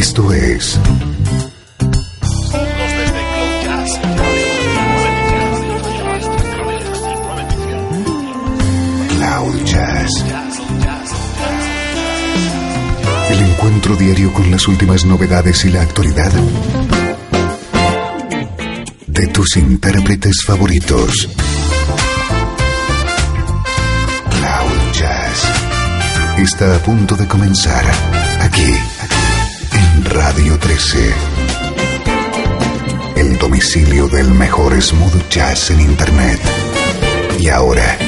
Esto es. Cloud Jazz. El encuentro diario con las últimas novedades y la actualidad de tus intérpretes favoritos. Cloud Jazz está a punto de comenzar. Radio 13. El domicilio del mejor smooth jazz en Internet. Y ahora,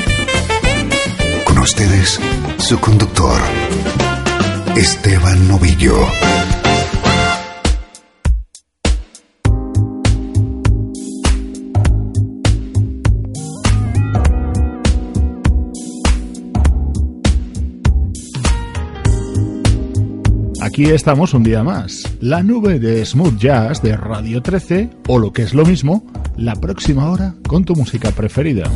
con ustedes, su conductor, Esteban Novillo. Aquí estamos un día más. La nube de Smooth Jazz de Radio 13, o lo que es lo mismo, la próxima hora con tu música preferida.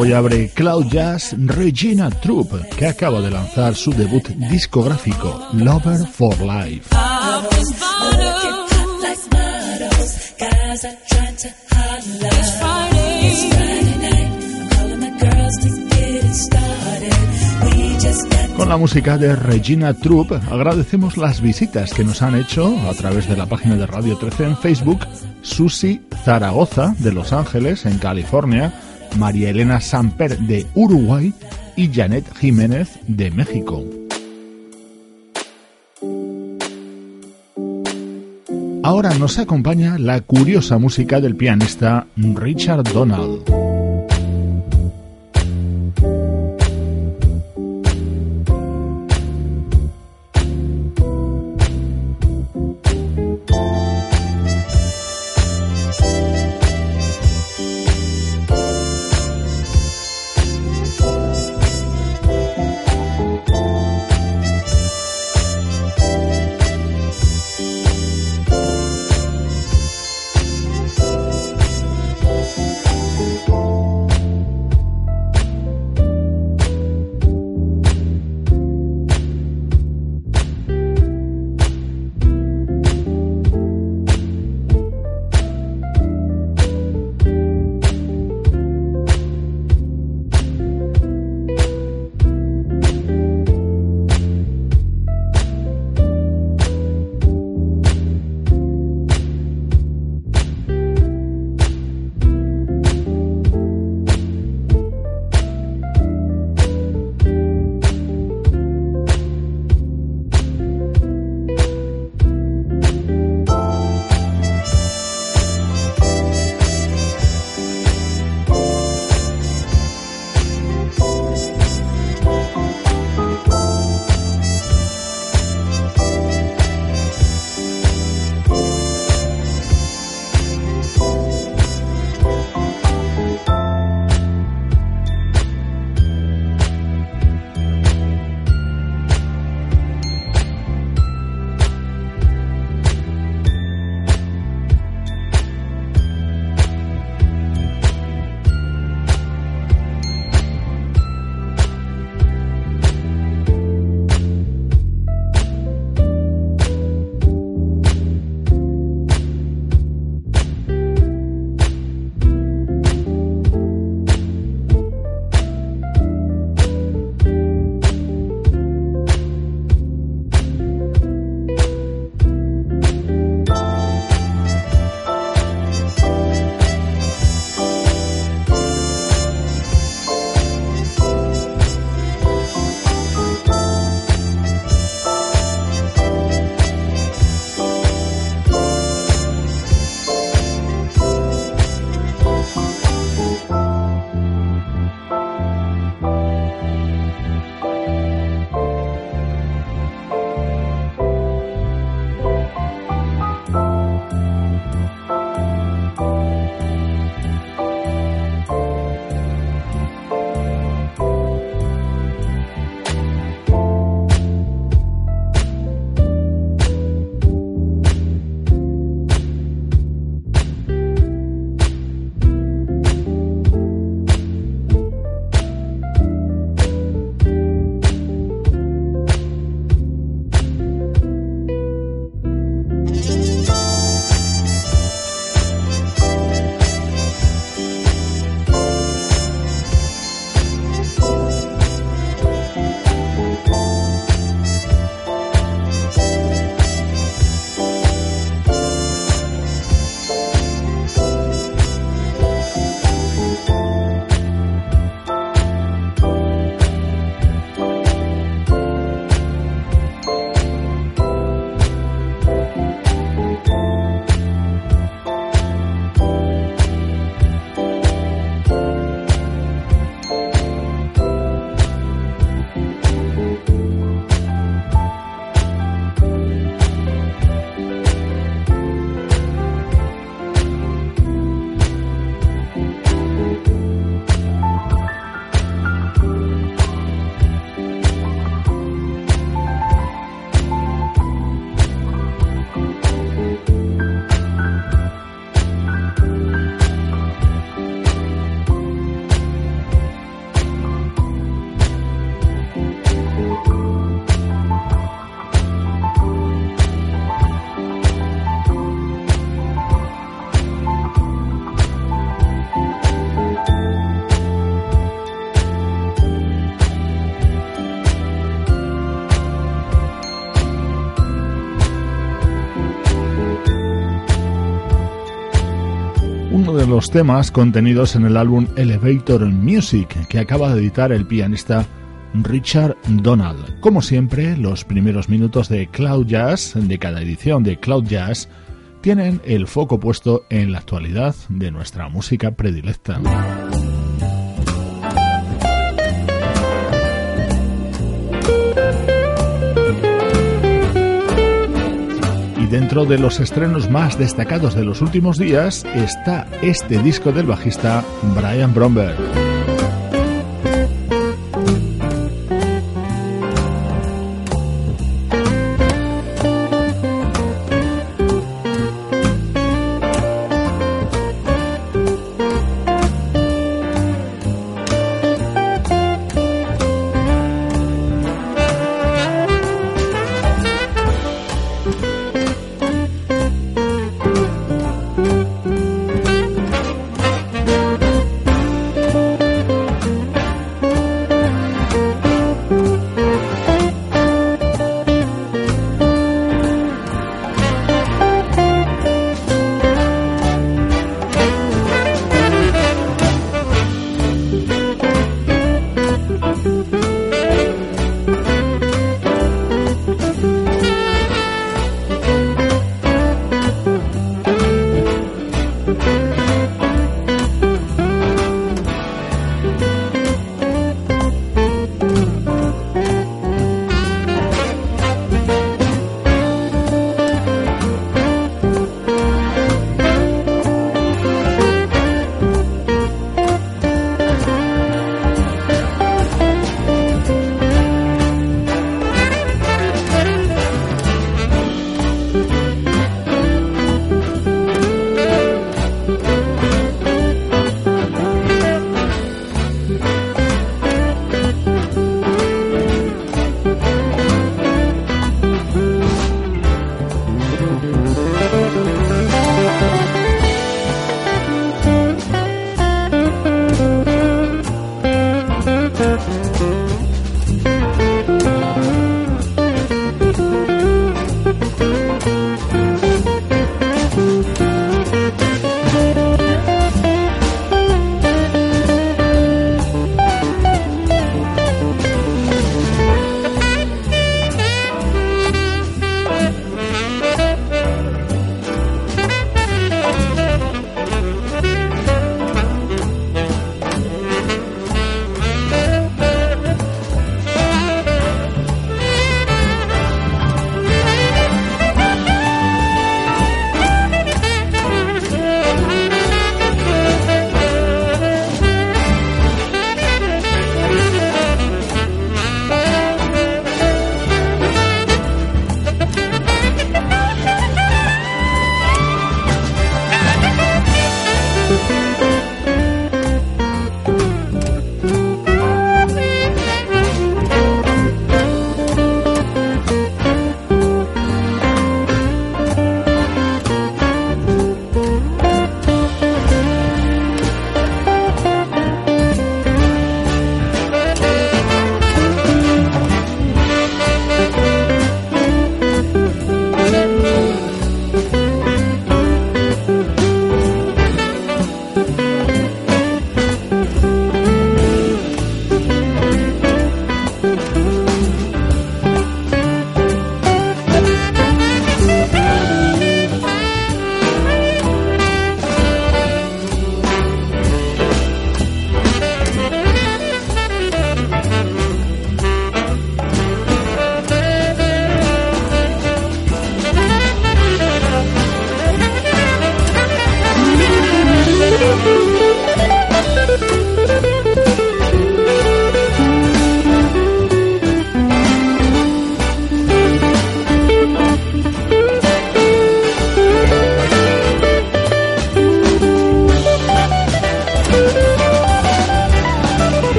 Hoy abre Cloud Jazz Regina Troop, que acaba de lanzar su debut discográfico, Lover for Life. Con la música de Regina Troop agradecemos las visitas que nos han hecho a través de la página de Radio 13 en Facebook, Susi Zaragoza de Los Ángeles, en California, María Elena Samper de Uruguay y Janet Jiménez de México. Ahora nos acompaña la curiosa música del pianista Richard Donald. Los temas contenidos en el álbum Elevator Music que acaba de editar el pianista Richard Donald. Como siempre, los primeros minutos de Cloud Jazz, de cada edición de Cloud Jazz, tienen el foco puesto en la actualidad de nuestra música predilecta. Dentro de los estrenos más destacados de los últimos días está este disco del bajista Brian Bromberg.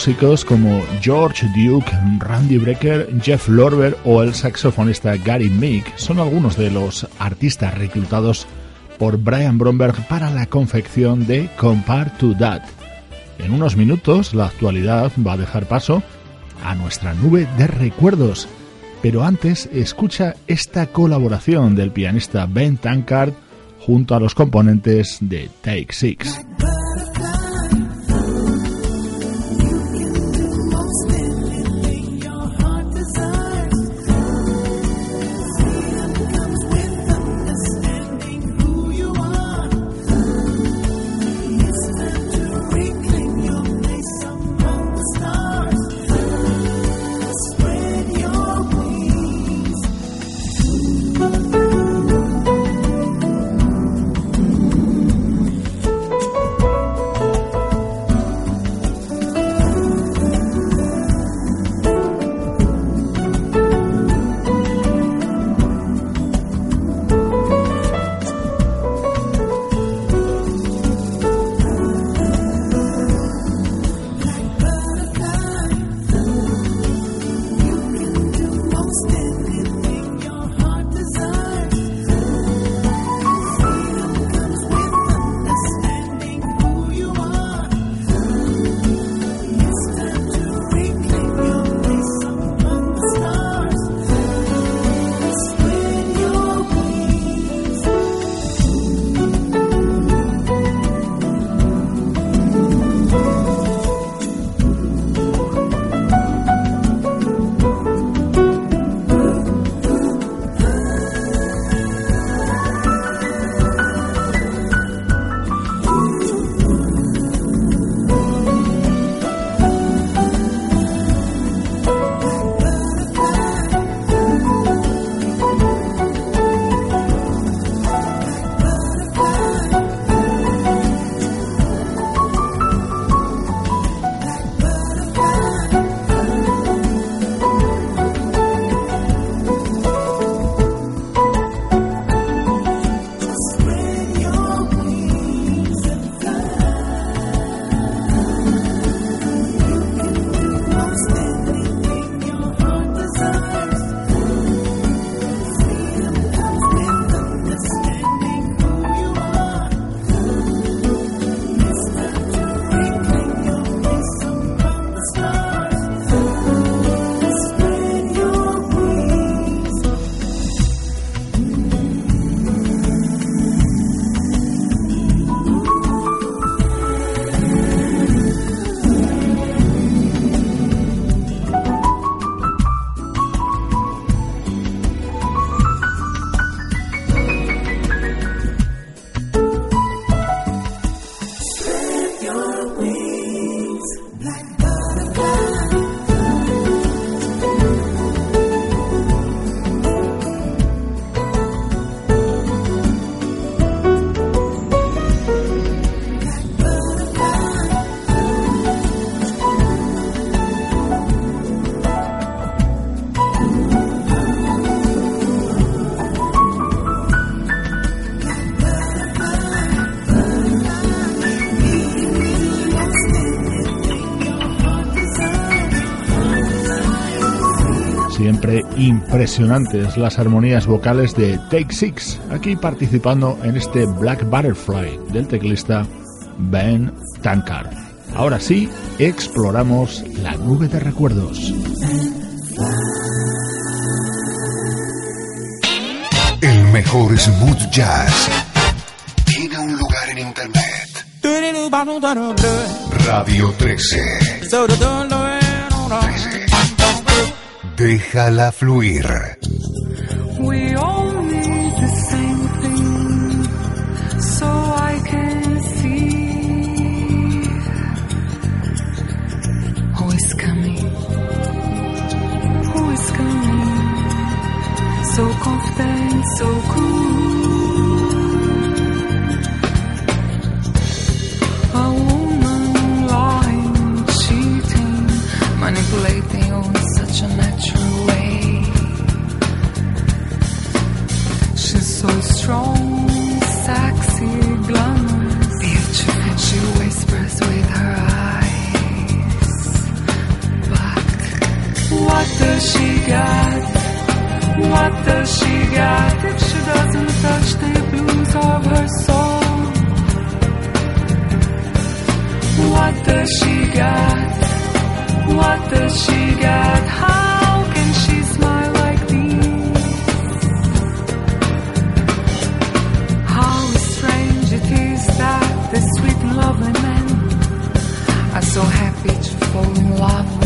Músicos como George Duke, Randy Brecker, Jeff Lorber o el saxofonista Gary Meek son algunos de los artistas reclutados por Brian Bromberg para la confección de Compare to That. En unos minutos la actualidad va a dejar paso a nuestra nube de recuerdos, pero antes escucha esta colaboración del pianista Ben Tankard junto a los componentes de Take Six. Impresionantes las armonías vocales de Take Six, aquí participando en este Black Butterfly del teclista Ben Tankard. Ahora sí, exploramos la nube de recuerdos. El mejor smooth jazz tiene un lugar en internet. Radio 13. Déjala fluir. We all need the same thing, so I can see who is coming, who is coming, so confident, so cool. does she got? What does she got if she doesn't touch the blues of her soul? What does she got? What does she got? How can she smile like this? How strange it is that the sweet lovely man are so happy to fall in love.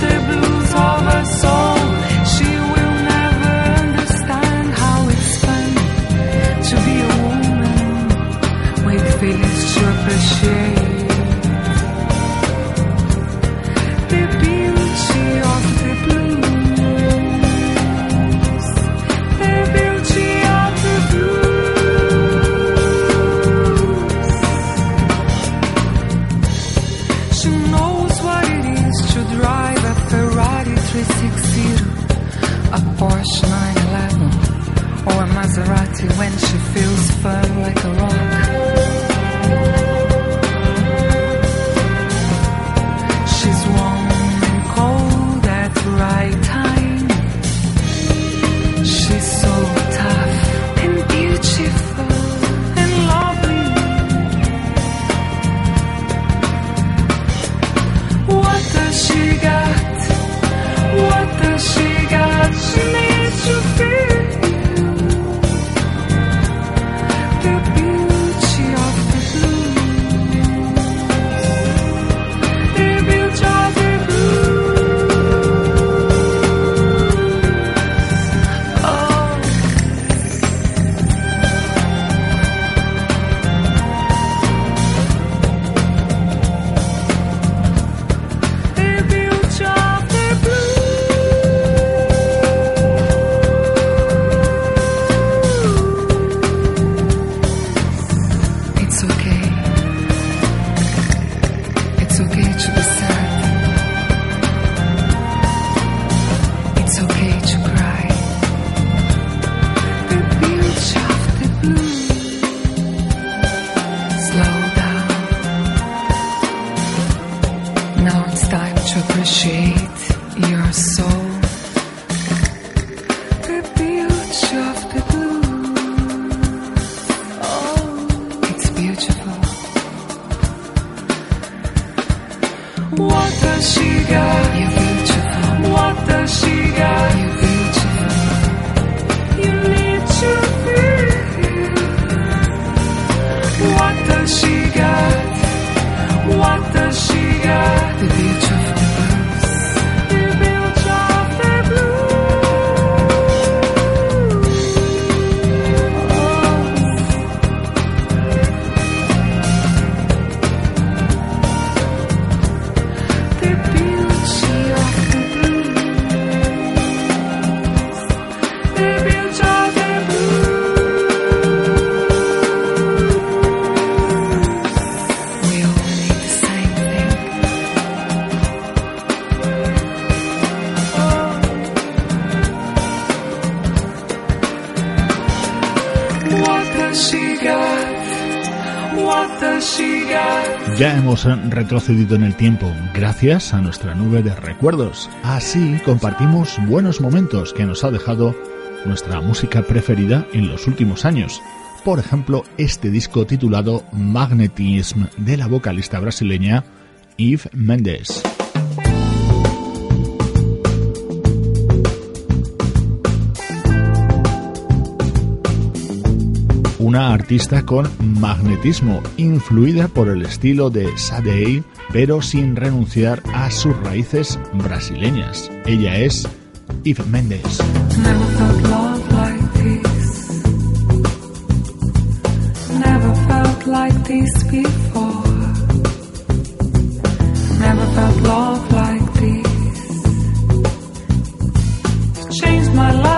Mr. Blue. to when she feels firm like a rock. Retrocedido en el tiempo gracias a nuestra nube de recuerdos. Así compartimos buenos momentos que nos ha dejado nuestra música preferida en los últimos años. Por ejemplo, este disco titulado Magnetism de la vocalista brasileña Eve Mendes. una artista con magnetismo, influida por el estilo de Sadei, pero sin renunciar a sus raíces brasileñas. Ella es Yves Méndez. my life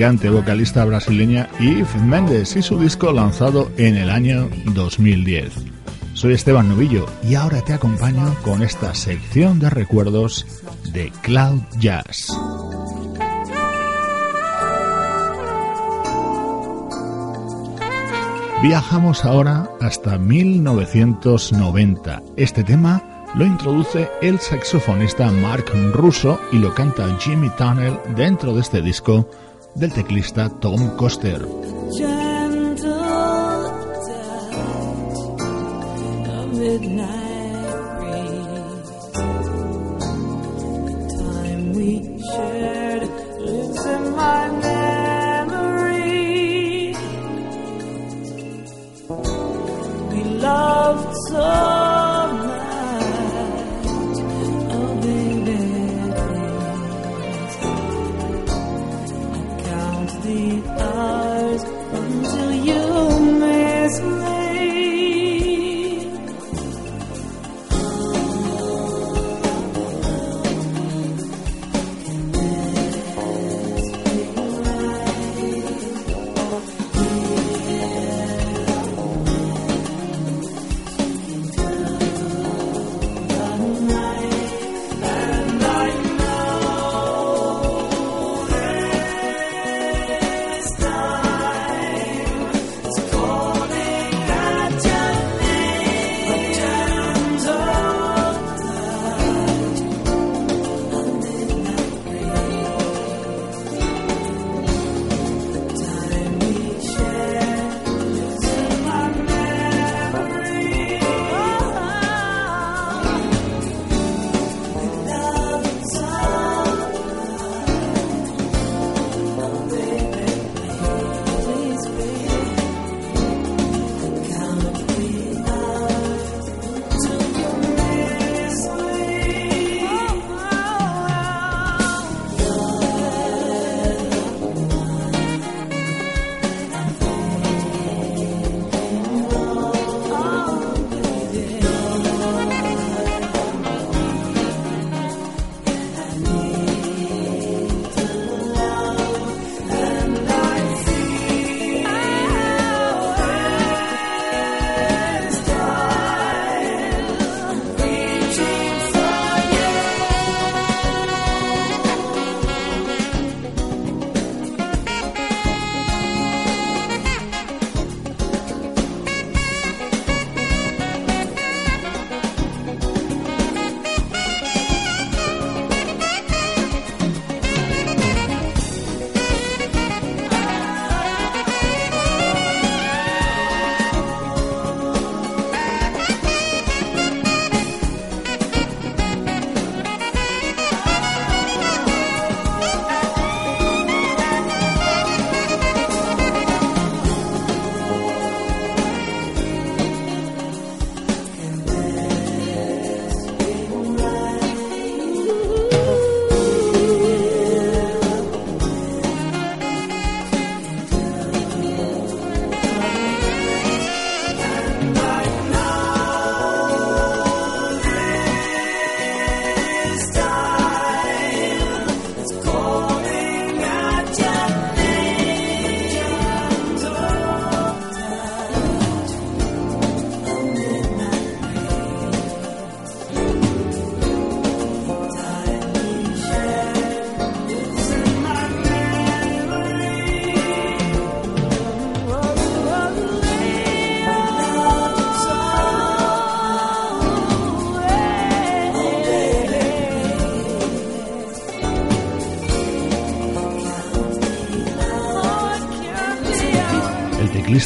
Mendes. vocalista brasileña Yves Mendes y su disco lanzado en el año 2010. Soy Esteban Novillo y ahora te acompaño con esta sección de recuerdos de Cloud Jazz. Viajamos ahora hasta 1990. Este tema lo introduce el saxofonista Mark Russo y lo canta Jimmy Tunnell dentro de este disco del teclista Tom Coster.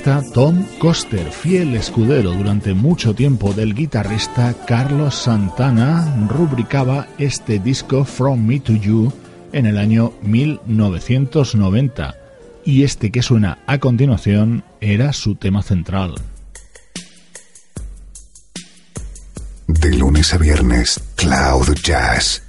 Tom Coster, fiel escudero durante mucho tiempo del guitarrista Carlos Santana, rubricaba este disco From Me to You en el año 1990 y este que suena a continuación era su tema central. De lunes a viernes, Cloud Jazz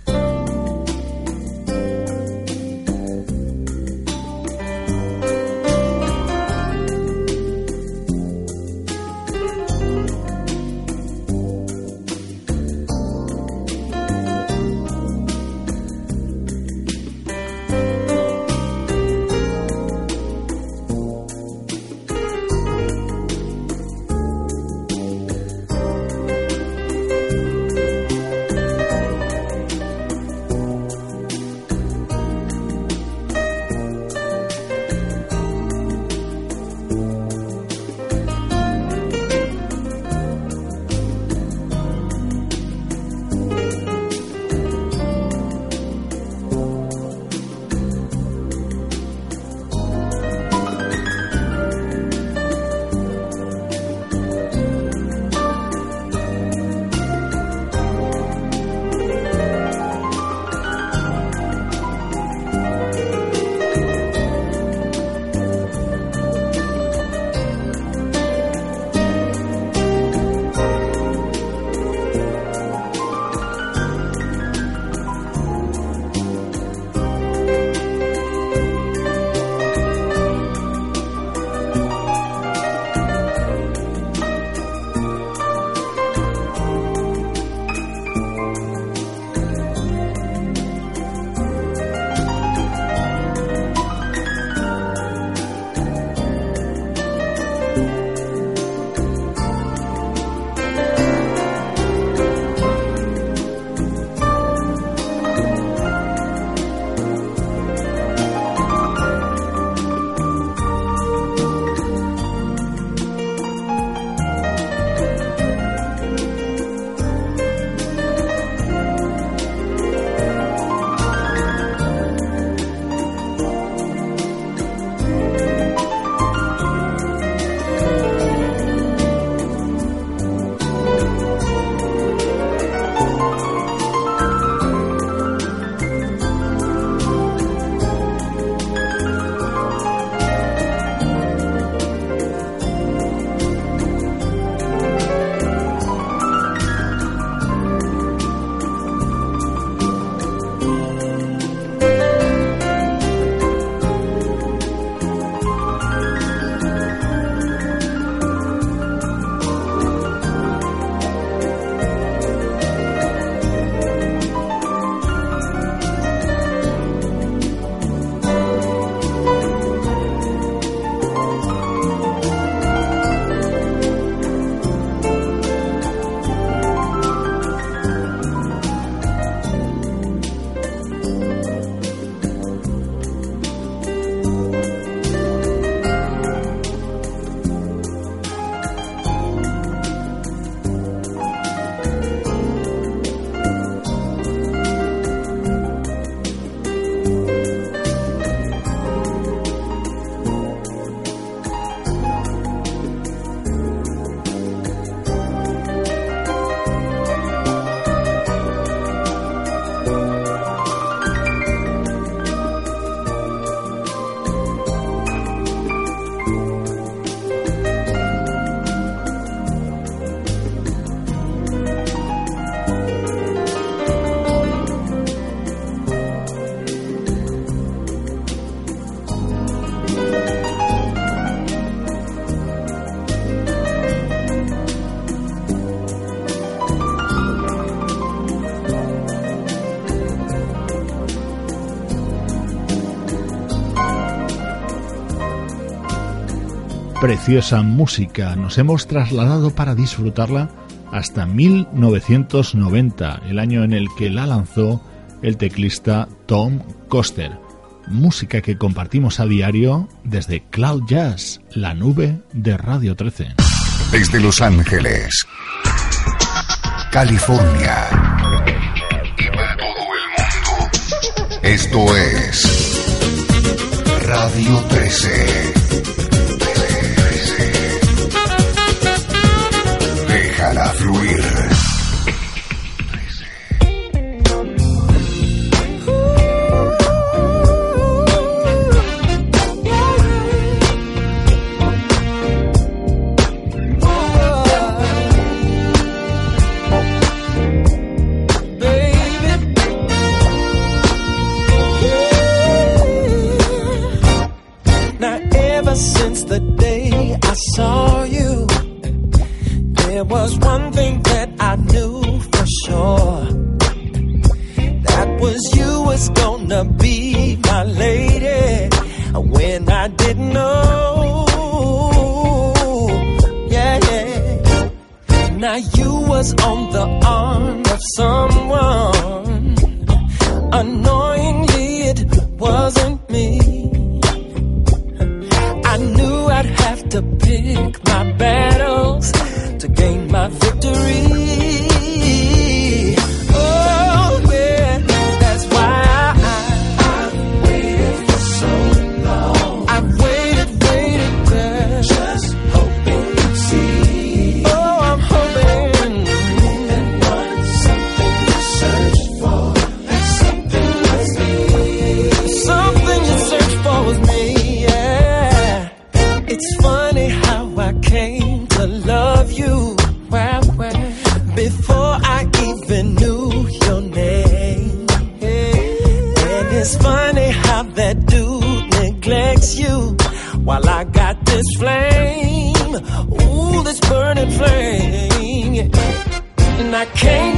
preciosa música. Nos hemos trasladado para disfrutarla hasta 1990, el año en el que la lanzó el teclista Tom Coster. Música que compartimos a diario desde Cloud Jazz, la nube de Radio 13. Desde Los Ángeles, California y para todo el mundo. Esto es Radio 13. ocurrir.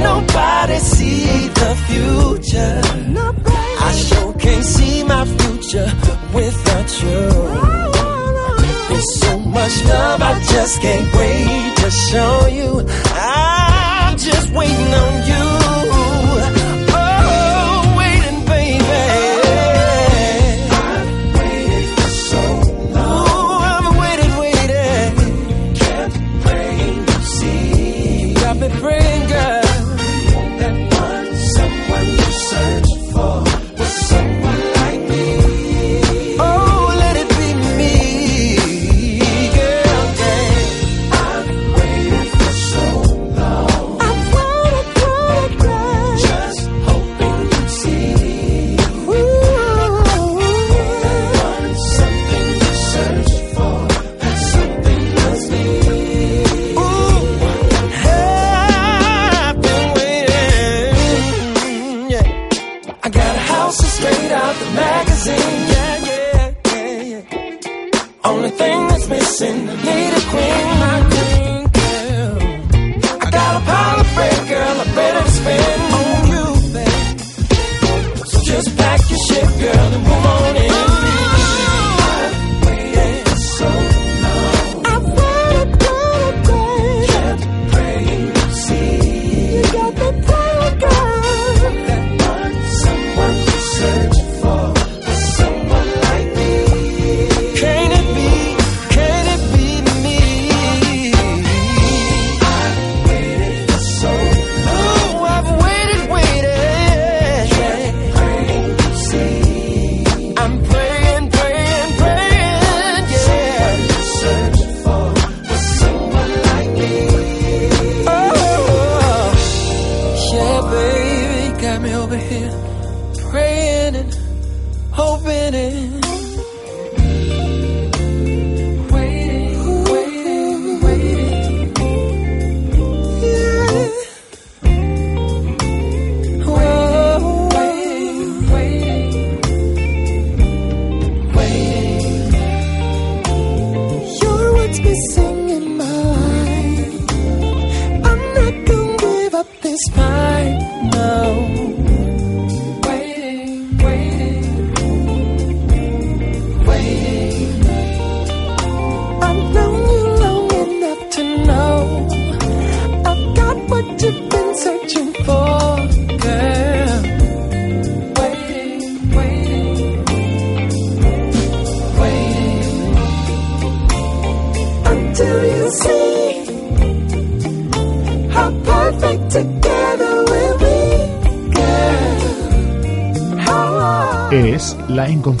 nobody see the future. I sure can't see my future without you. There's so much love I just can't wait to show you. I'm just waiting on you.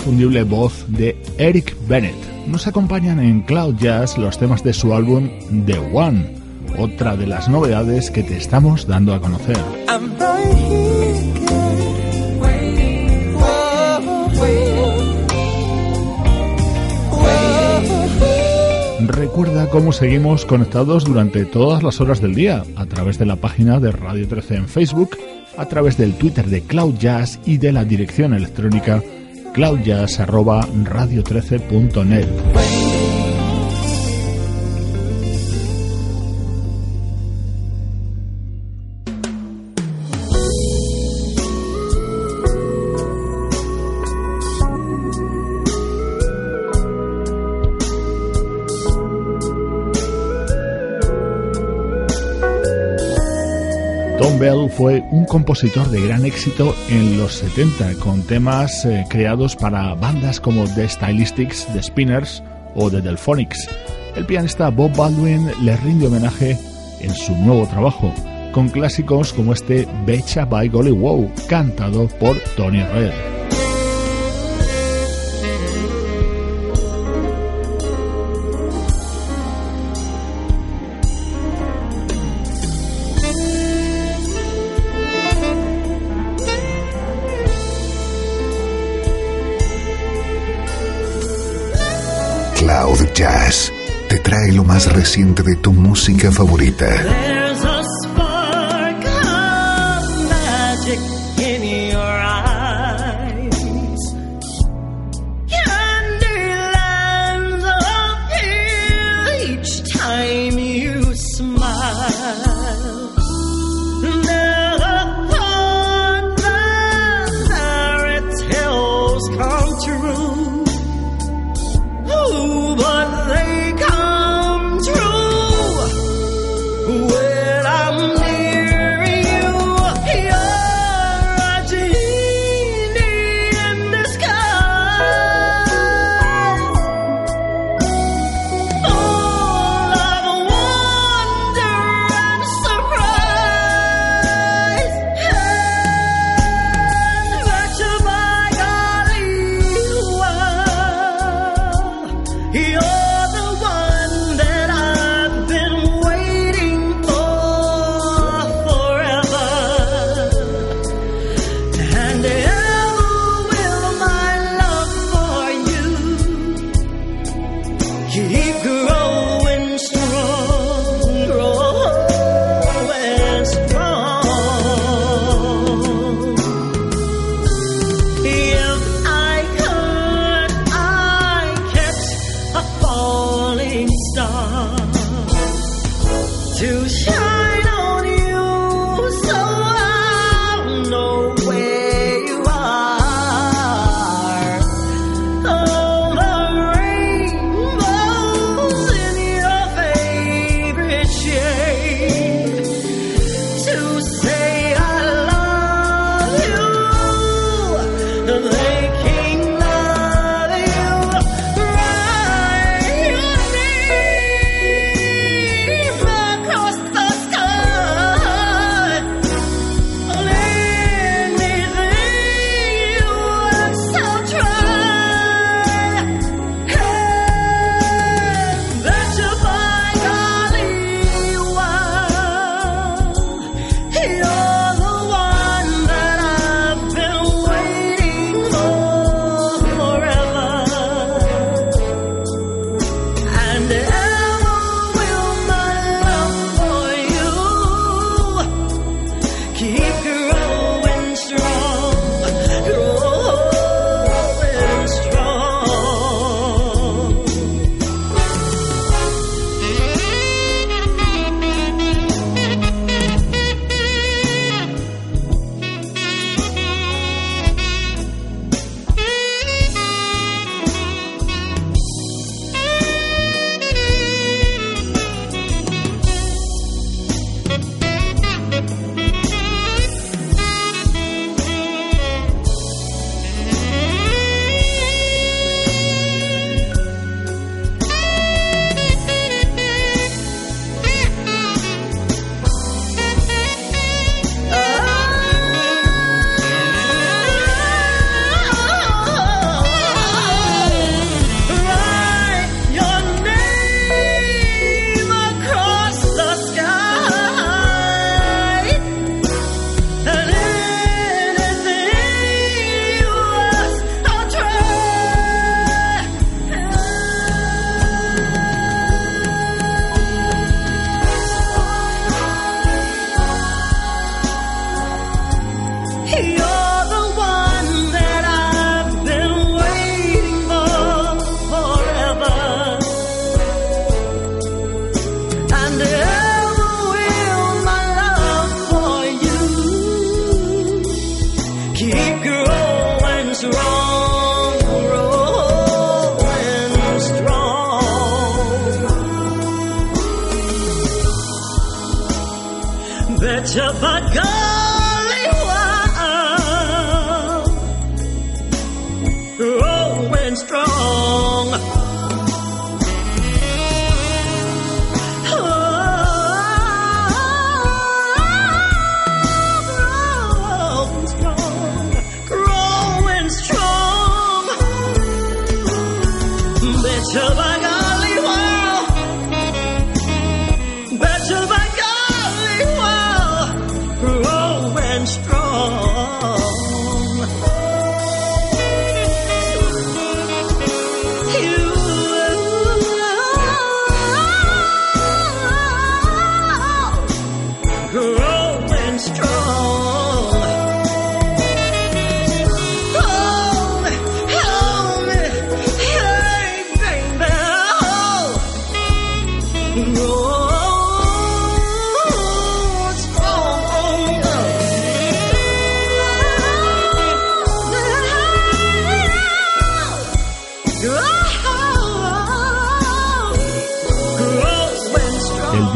Inconfundible voz de Eric Bennett. Nos acompañan en Cloud Jazz los temas de su álbum The One, otra de las novedades que te estamos dando a conocer. Recuerda cómo seguimos conectados durante todas las horas del día a través de la página de Radio 13 en Facebook, a través del Twitter de Cloud Jazz y de la dirección electrónica cloudjazz@radio13.net. Fue un compositor de gran éxito en los 70 con temas eh, creados para bandas como The Stylistics, The Spinners o The Delphonics. El pianista Bob Baldwin le rinde homenaje en su nuevo trabajo, con clásicos como este Becha by Golly Wow, cantado por Tony Red. Jazz te trae lo más reciente de tu música favorita.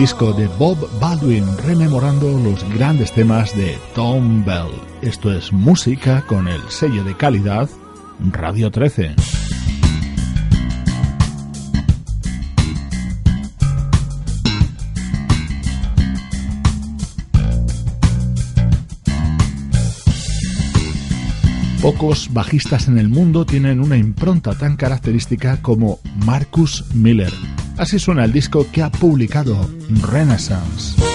Disco de Bob Baldwin rememorando los grandes temas de Tom Bell. Esto es música con el sello de calidad Radio 13. Pocos bajistas en el mundo tienen una impronta tan característica como Marcus Miller. Así suena el disco que ha publicado Renaissance.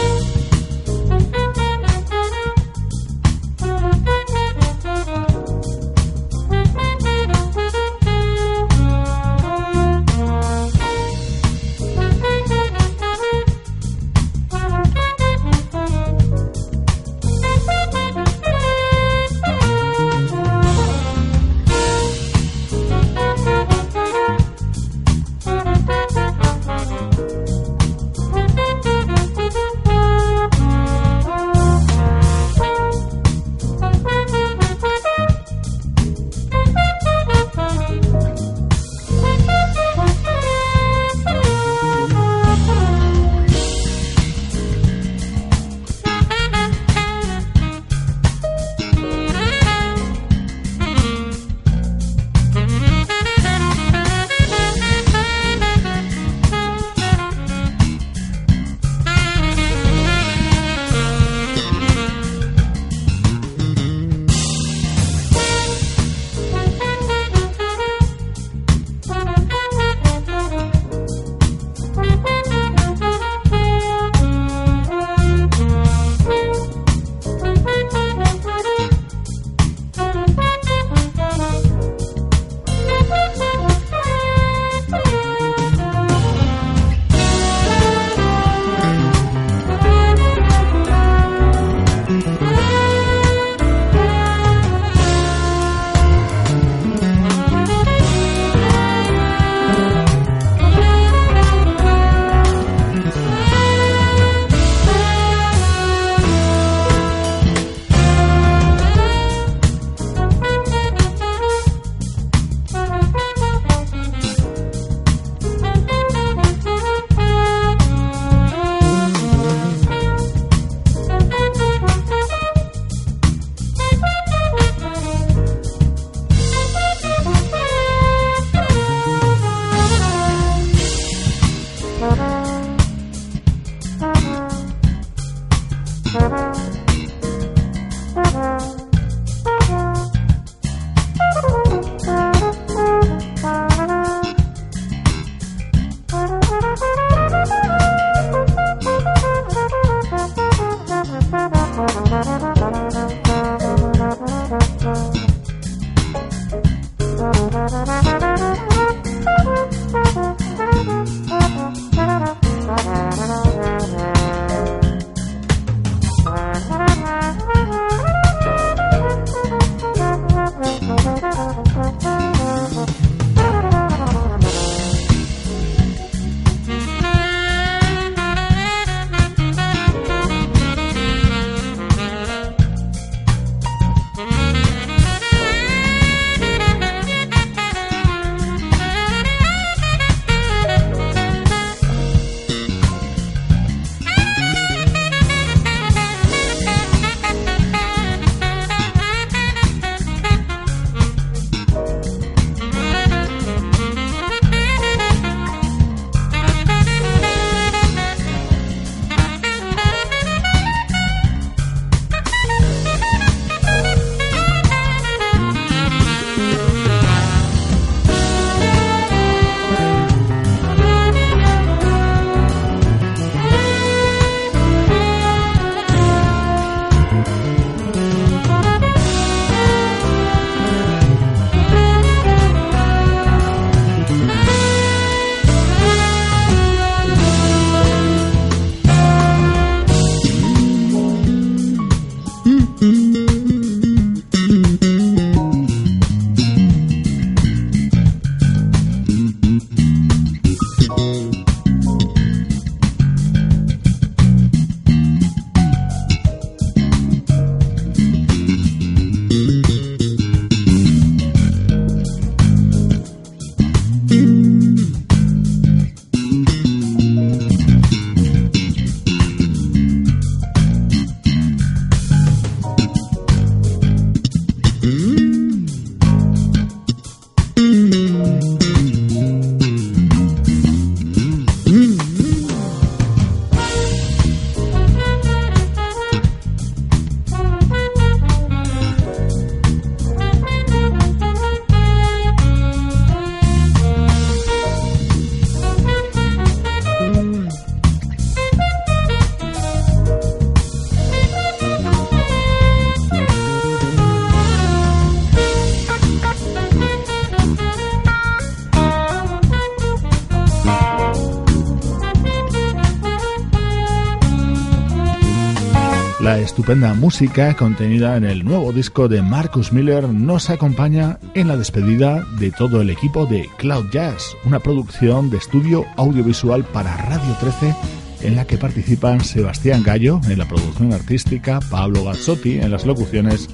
Estupenda música contenida en el nuevo disco de Marcus Miller nos acompaña en la despedida de todo el equipo de Cloud Jazz, una producción de estudio audiovisual para Radio 13 en la que participan Sebastián Gallo en la producción artística, Pablo Gazzotti en las locuciones,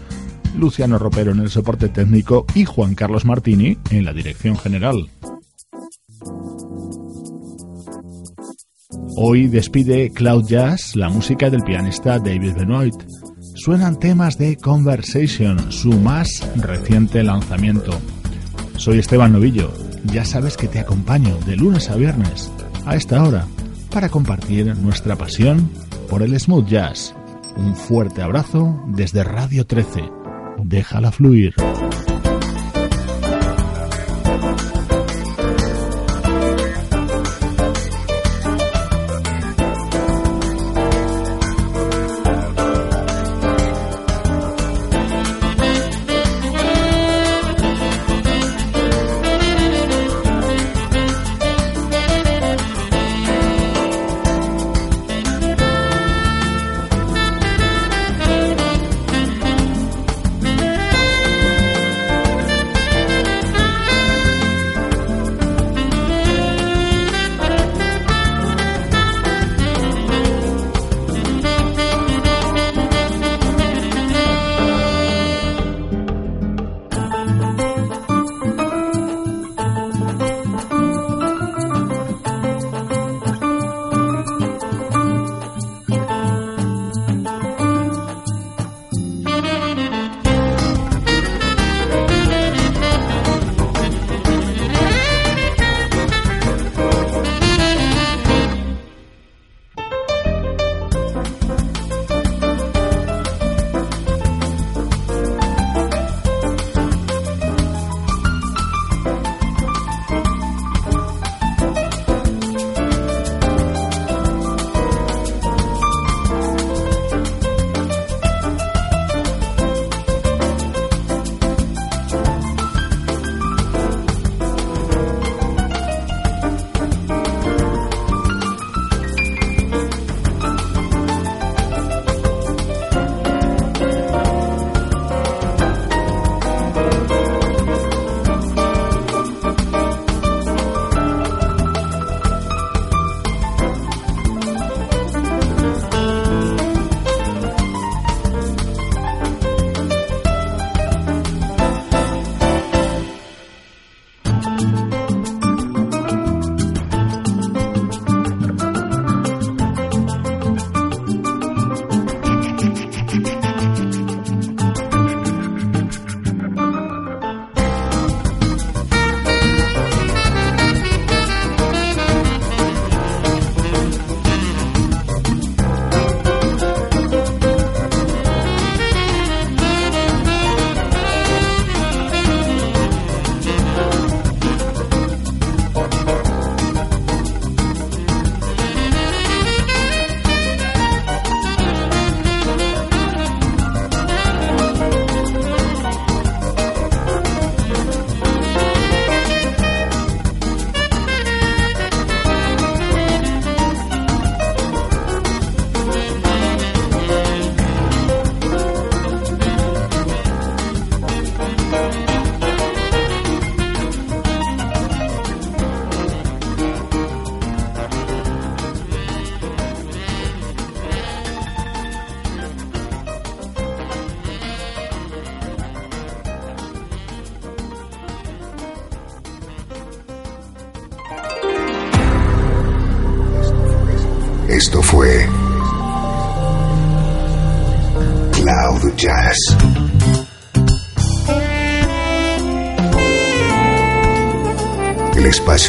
Luciano Ropero en el soporte técnico y Juan Carlos Martini en la dirección general. Hoy despide Cloud Jazz la música del pianista David Benoit. Suenan temas de Conversation, su más reciente lanzamiento. Soy Esteban Novillo. Ya sabes que te acompaño de lunes a viernes a esta hora para compartir nuestra pasión por el smooth jazz. Un fuerte abrazo desde Radio 13. Déjala fluir.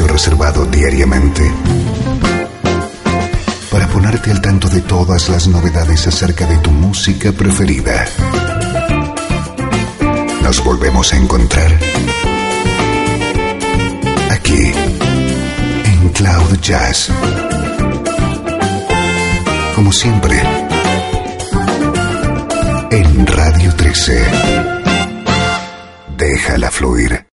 Reservado diariamente para ponerte al tanto de todas las novedades acerca de tu música preferida. Nos volvemos a encontrar aquí en Cloud Jazz. Como siempre, en Radio 13. Déjala fluir.